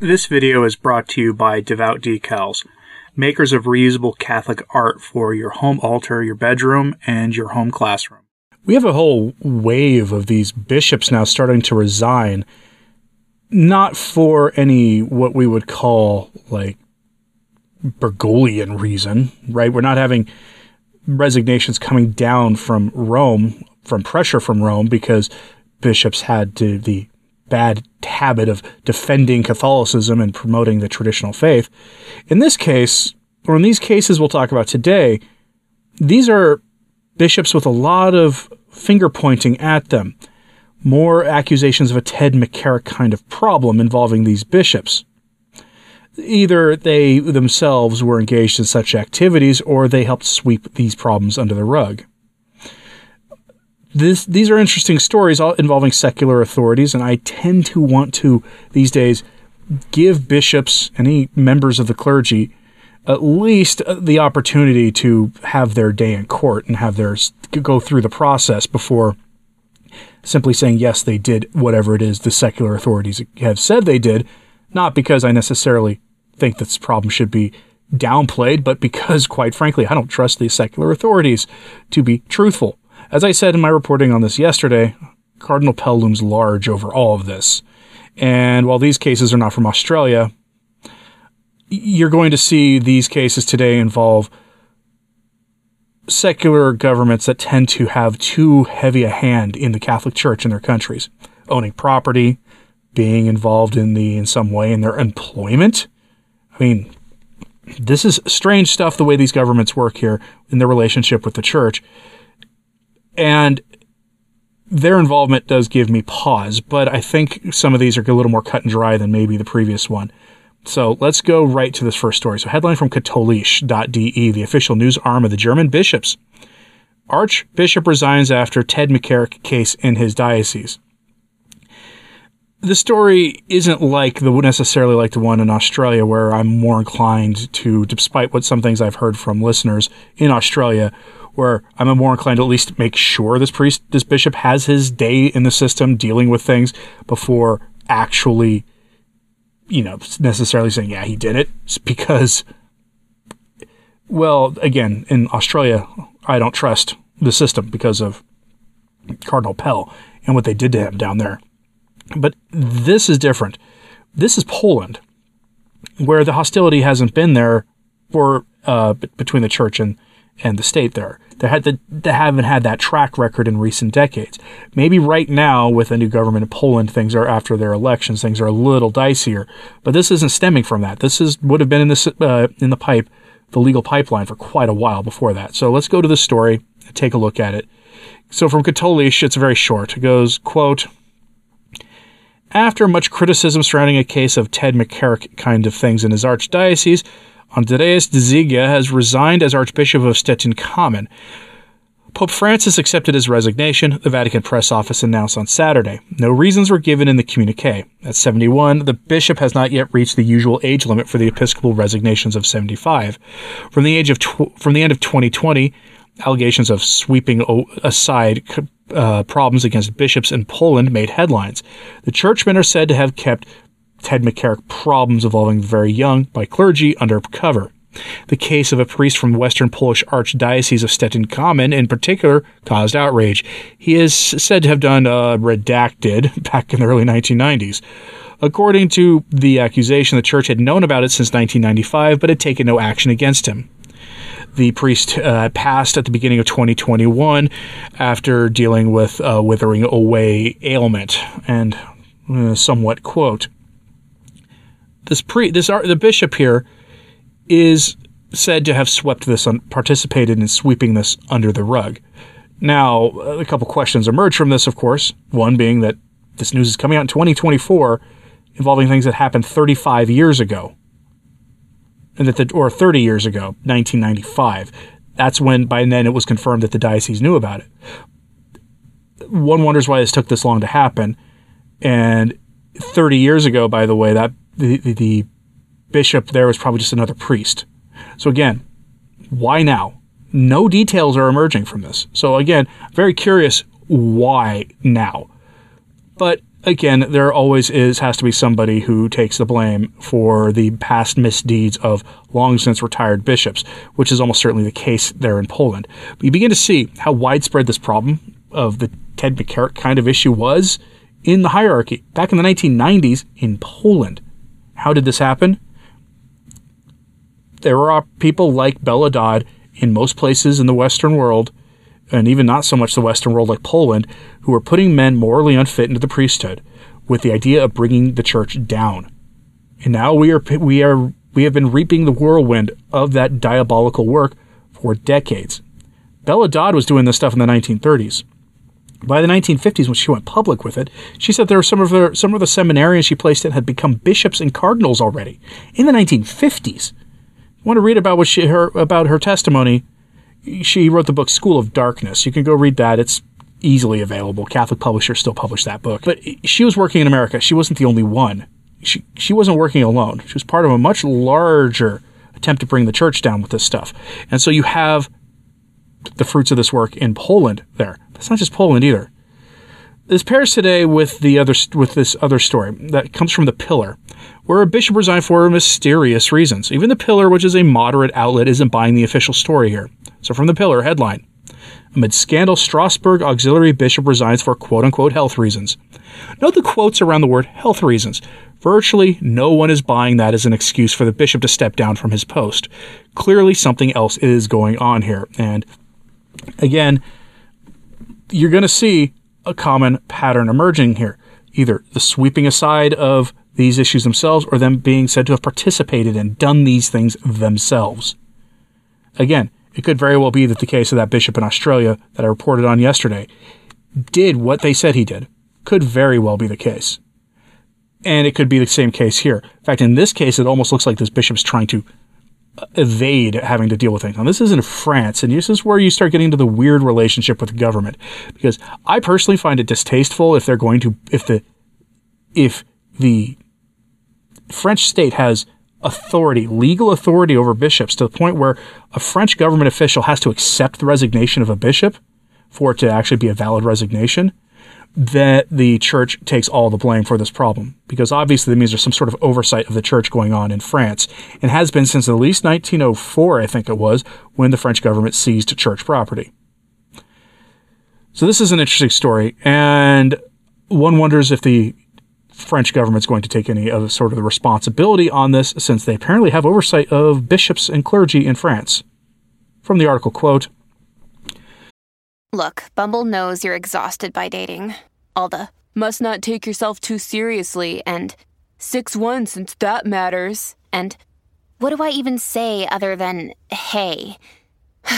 This video is brought to you by Devout Decals, makers of reusable Catholic art for your home altar, your bedroom, and your home classroom. We have a whole wave of these bishops now starting to resign, not for any what we would call like Bergoglian reason, right? We're not having resignations coming down from Rome, from pressure from Rome, because bishops had to, the bad habit of defending Catholicism and promoting the traditional faith. In this case, or in these cases we'll talk about today, these are bishops with a lot of finger pointing at them. More accusations of a Ted McCarrick kind of problem involving these bishops. Either they themselves were engaged in such activities or they helped sweep these problems under the rug this these are interesting stories all involving secular authorities, and I tend to want to these days give bishops, any members of the clergy, at least uh, the opportunity to have their day in court and have theirs go through the process before simply saying yes they did whatever it is the secular authorities have said they did not because i necessarily think this problem should be downplayed but because quite frankly i don't trust the secular authorities to be truthful as I said in my reporting on this yesterday, Cardinal Pell looms large over all of this. And while these cases are not from Australia, you're going to see these cases today involve secular governments that tend to have too heavy a hand in the Catholic Church in their countries, owning property, being involved in the in some way in their employment. I mean, this is strange stuff the way these governments work here in their relationship with the church. And their involvement does give me pause, but I think some of these are a little more cut and dry than maybe the previous one. So let's go right to this first story. So, headline from Katholisch.de, the official news arm of the German bishops. Archbishop resigns after Ted McCarrick case in his diocese. The story isn't like the necessarily like the one in Australia, where I'm more inclined to, despite what some things I've heard from listeners in Australia, where I'm more inclined to at least make sure this priest, this bishop has his day in the system dealing with things before actually, you know, necessarily saying, yeah, he did it. It's because, well, again, in Australia, I don't trust the system because of Cardinal Pell and what they did to him down there. But this is different. This is Poland, where the hostility hasn't been there for uh, between the church and and the state there. They had the, they haven't had that track record in recent decades. Maybe right now with a new government in Poland, things are after their elections, things are a little dicier. But this isn't stemming from that. This is would have been in this uh, in the pipe, the legal pipeline for quite a while before that. So let's go to the story, take a look at it. So from Katholisch, it's very short. It goes, quote, after much criticism surrounding a case of Ted McCarrick kind of things in his archdiocese, Andreas Dzięga has resigned as Archbishop of Stettin Cammin. Pope Francis accepted his resignation, the Vatican press office announced on Saturday. No reasons were given in the communique. At 71, the bishop has not yet reached the usual age limit for the episcopal resignations of 75. From the age of tw- from the end of 2020, allegations of sweeping aside uh, problems against bishops in Poland made headlines. The churchmen are said to have kept Ted McCarrick problems involving the very young by clergy under cover. The case of a priest from the Western Polish Archdiocese of Stettin Cammin, in particular, caused outrage. He is said to have done uh, redacted back in the early 1990s. According to the accusation, the church had known about it since 1995, but had taken no action against him. The priest uh, passed at the beginning of 2021 after dealing with a withering away ailment, and uh, somewhat quote this pre this the bishop here is said to have swept this un, participated in sweeping this under the rug. Now, a couple questions emerge from this, of course. One being that this news is coming out in 2024, involving things that happened 35 years ago, that the, or 30 years ago, 1995. That's when, by then, it was confirmed that the diocese knew about it. One wonders why this took this long to happen, and 30 years ago, by the way, that the, the, the bishop there was probably just another priest. So again, why now? No details are emerging from this. So again, very curious why now. But again, there always is has to be somebody who takes the blame for the past misdeeds of long since retired bishops, which is almost certainly the case there in Poland. But you begin to see how widespread this problem of the Ted McCarrick kind of issue was in the hierarchy back in the 1990s in Poland. How did this happen? There are people like Bella Dodd in most places in the Western world, and even not so much the Western world like Poland, who are putting men morally unfit into the priesthood with the idea of bringing the church down. And now we are we are we have been reaping the whirlwind of that diabolical work for decades. Bella Dodd was doing this stuff in the 1930s. By the 1950s, when she went public with it, she said there were some of the some of the seminarians she placed in had become bishops and cardinals already in the 1950s. You want to read about what she her about her testimony? She wrote the book School of Darkness. You can go read that. It's easily available. Catholic publishers still publish that book. But she was working in America. She wasn't the only one. She she wasn't working alone. She was part of a much larger attempt to bring the church down with this stuff. And so you have the fruits of this work in Poland there. That's not just Poland either. This pairs today with the other with this other story that comes from the Pillar, where a bishop resigned for mysterious reasons. Even the Pillar, which is a moderate outlet, isn't buying the official story here. So from the Pillar headline: Amid scandal, Strasbourg auxiliary bishop resigns for quote unquote health reasons. Note the quotes around the word health reasons. Virtually no one is buying that as an excuse for the bishop to step down from his post. Clearly, something else is going on here. And again, you're going to see a common pattern emerging here. Either the sweeping aside of these issues themselves or them being said to have participated and done these things themselves. Again, it could very well be that the case of that bishop in Australia that I reported on yesterday did what they said he did. Could very well be the case. And it could be the same case here. In fact, in this case, it almost looks like this bishop's trying to uh, evade having to deal with things. Now, this is in France, and this is where you start getting into the weird relationship with the government. Because I personally find it distasteful if they're going to, if the, if the French state has authority, legal authority over bishops to the point where a French government official has to accept the resignation of a bishop for it to actually be a valid resignation that the church takes all the blame for this problem because obviously that means there's some sort of oversight of the church going on in France and has been since at least 1904 I think it was when the French government seized church property. So this is an interesting story and one wonders if the French government's going to take any of sort of the responsibility on this since they apparently have oversight of bishops and clergy in France. From the article quote Look, Bumble knows you're exhausted by dating. All the must not take yourself too seriously and 6 1 since that matters. And what do I even say other than hey?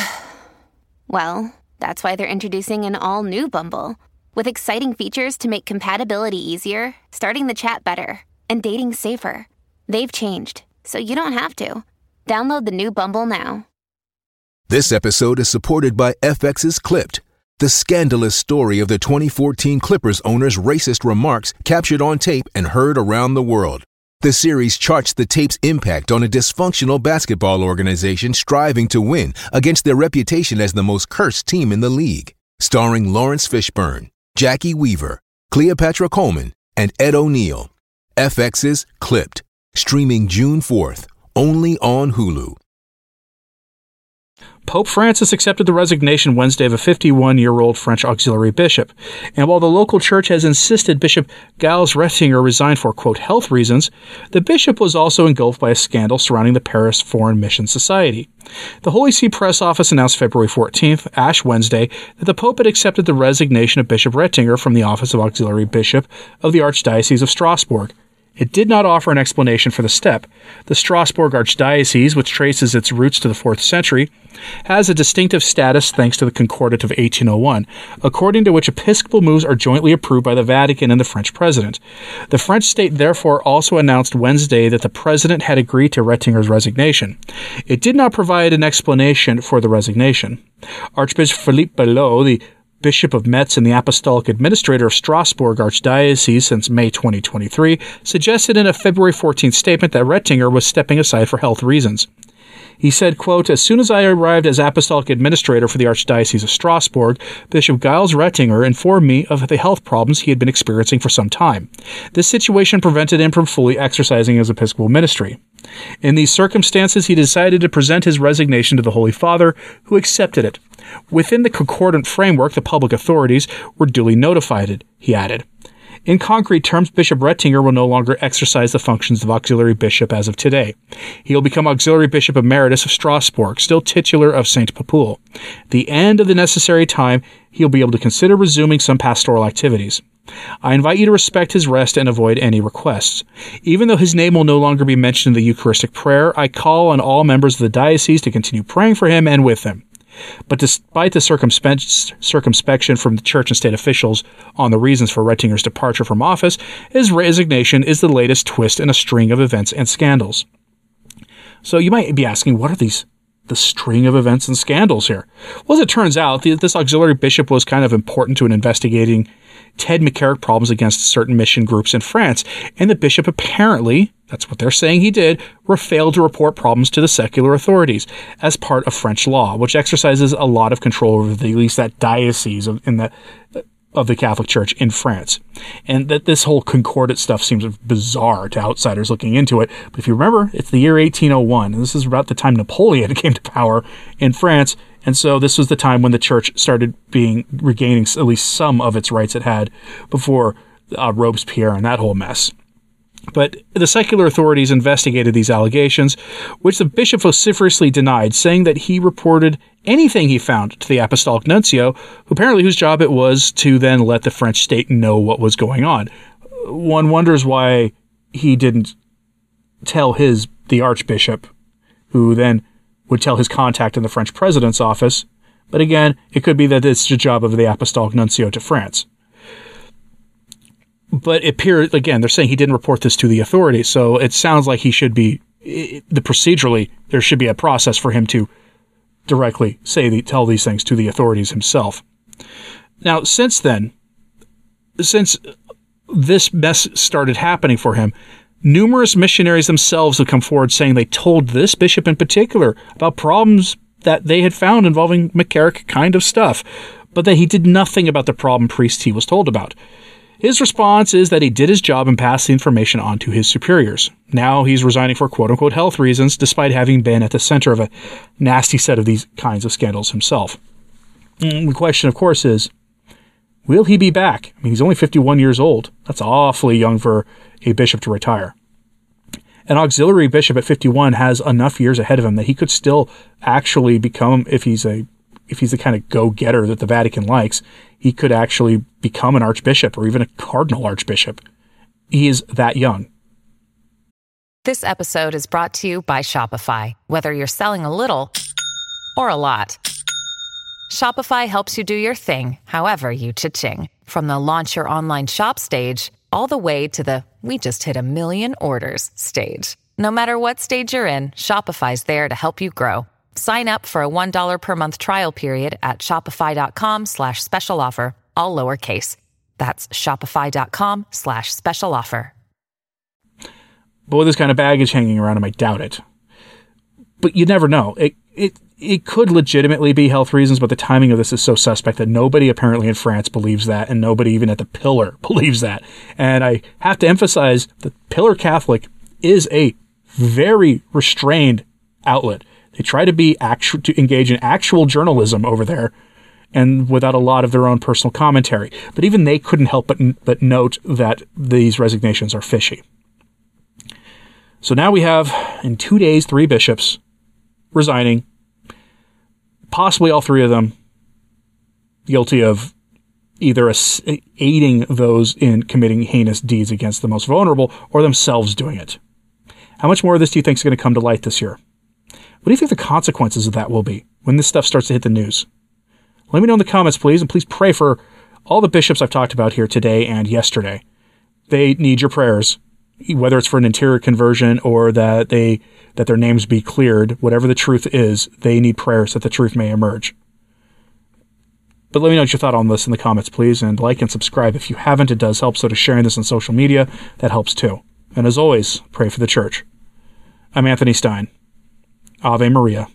well, that's why they're introducing an all new Bumble with exciting features to make compatibility easier, starting the chat better, and dating safer. They've changed, so you don't have to. Download the new Bumble now. This episode is supported by FX's Clipped, the scandalous story of the 2014 Clippers owner's racist remarks captured on tape and heard around the world. The series charts the tape's impact on a dysfunctional basketball organization striving to win against their reputation as the most cursed team in the league. Starring Laurence Fishburne, Jacki Weaver, Cleopatra Coleman, and Ed O'Neill. FX's Clipped, streaming June 4th, only on Hulu. Pope Francis accepted the resignation Wednesday of a 51 year old French auxiliary bishop. And while the local church has insisted Bishop Gilles Reithinger resign for, quote, health reasons, the bishop was also engulfed by a scandal surrounding the Paris Foreign Mission Society. The Holy See press office announced February 14th, Ash Wednesday, that the Pope had accepted the resignation of Bishop Reithinger from the office of auxiliary bishop of the Archdiocese of Strasbourg. It did not offer an explanation for the step. The Strasbourg Archdiocese, which traces its roots to the 4th century, has a distinctive status thanks to the Concordat of 1801, according to which episcopal moves are jointly approved by the Vatican and the French president. The French state therefore also announced Wednesday that the president had agreed to Reithinger's resignation. It did not provide an explanation for the resignation. Archbishop Philippe Ballot, the Bishop of Metz and the Apostolic Administrator of Strasbourg Archdiocese since May 2023, suggested in a February 14th statement that Reithinger was stepping aside for health reasons. He said, quote, As soon as I arrived as apostolic administrator for the Archdiocese of Strasbourg, Bishop Gilles Reithinger informed me of the health problems he had been experiencing for some time. This situation prevented him from fully exercising his episcopal ministry. In these circumstances, he decided to present his resignation to the Holy Father, who accepted it. Within the concordant framework, the public authorities were duly notified, he added. In concrete terms, Bishop Reithinger will no longer exercise the functions of auxiliary bishop as of today. He will become auxiliary bishop emeritus of Strasbourg, still titular of St. Papul. The end of the necessary time, he'll be able to consider resuming some pastoral activities. I invite you to respect his rest and avoid any requests. Even though his name will no longer be mentioned in the Eucharistic prayer, I call on all members of the diocese to continue praying for him and with him. But despite the circumspe- circumspection from the church and state officials on the reasons for Reithinger's departure from office, his resignation is the latest twist in a string of events and scandals. So you might be asking, what are these the string of events and scandals here? Well, as it turns out, this auxiliary bishop was kind of important to an investigating Ted McCarrick problems against certain mission groups in France, and the bishop apparently, that's what they're saying he did, were failed to report problems to the secular authorities as part of French law, which exercises a lot of control over the, at least that diocese of, in the of the Catholic Church in France. And that this whole concordant stuff seems bizarre to outsiders looking into it. But if you remember, it's the year 1801, and this is about the time Napoleon came to power in France. And so this was the time when the church started being regaining at least some of its rights it had before uh, Robespierre and that whole mess. But the secular authorities investigated these allegations, which the bishop vociferously denied, saying that he reported anything he found to the apostolic nuncio, who apparently whose job it was to then let the French state know what was going on. One wonders why he didn't tell his the archbishop, who then would tell his contact in the French president's office. But again, it could be that it's the job of the apostolic nuncio to France but it appears again they're saying he didn't report this to the authorities, so it sounds like he should be the procedurally there should be a process for him to directly say the, tell these things to the authorities himself. Now, since then, since this mess started happening for him, numerous missionaries themselves have come forward saying they told this bishop in particular about problems that they had found involving McCarrick kind of stuff, but that he did nothing about the problem priest he was told about. His response is that he did his job and passed the information on to his superiors. Now he's resigning for quote unquote health reasons, despite having been at the center of a nasty set of these kinds of scandals himself. Mm, the question, of course, is will he be back? I mean, he's only 51 years old. That's awfully young for a bishop to retire. An auxiliary bishop at 51 has enough years ahead of him that he could still actually become, if he's a if he's the kind of go getter that the Vatican likes, he could actually become an archbishop or even a cardinal archbishop. He is that young. This episode is brought to you by Shopify. Whether you're selling a little or a lot, Shopify helps you do your thing, however you cha-ching. From the launch your online shop stage, all the way to the we just hit a million orders stage. No matter what stage you're in, Shopify's there to help you grow. Sign up for a $1 per month trial period at shopify.com slash special offer, all lowercase. That's shopify.com slash special offer. But with this kind of baggage hanging around him, I doubt it. But you never know. It, it, it could legitimately be health reasons, but the timing of this is so suspect that nobody apparently in France believes that, and nobody even at the Pillar believes that. And I have to emphasize that Pillar Catholic is a very restrained outlet. They try to be actual to engage in actual journalism over there, and without a lot of their own personal commentary. But even they couldn't help but but note that these resignations are fishy. So now we have in two days three bishops resigning, possibly all three of them guilty of either aiding those in committing heinous deeds against the most vulnerable or themselves doing it. How much more of this do you think is going to come to light this year? What do you think the consequences of that will be when this stuff starts to hit the news? Let me know in the comments, please, and please pray for all the bishops I've talked about here today and yesterday. They need your prayers, whether it's for an interior conversion or that they that their names be cleared. Whatever the truth is, they need prayers that the truth may emerge. But let me know what you thought on this in the comments, please, and like and subscribe if you haven't. It does help. So to sharing this on social media, that helps too. And as always, pray for the church. I'm Anthony Stine. Ave Maria.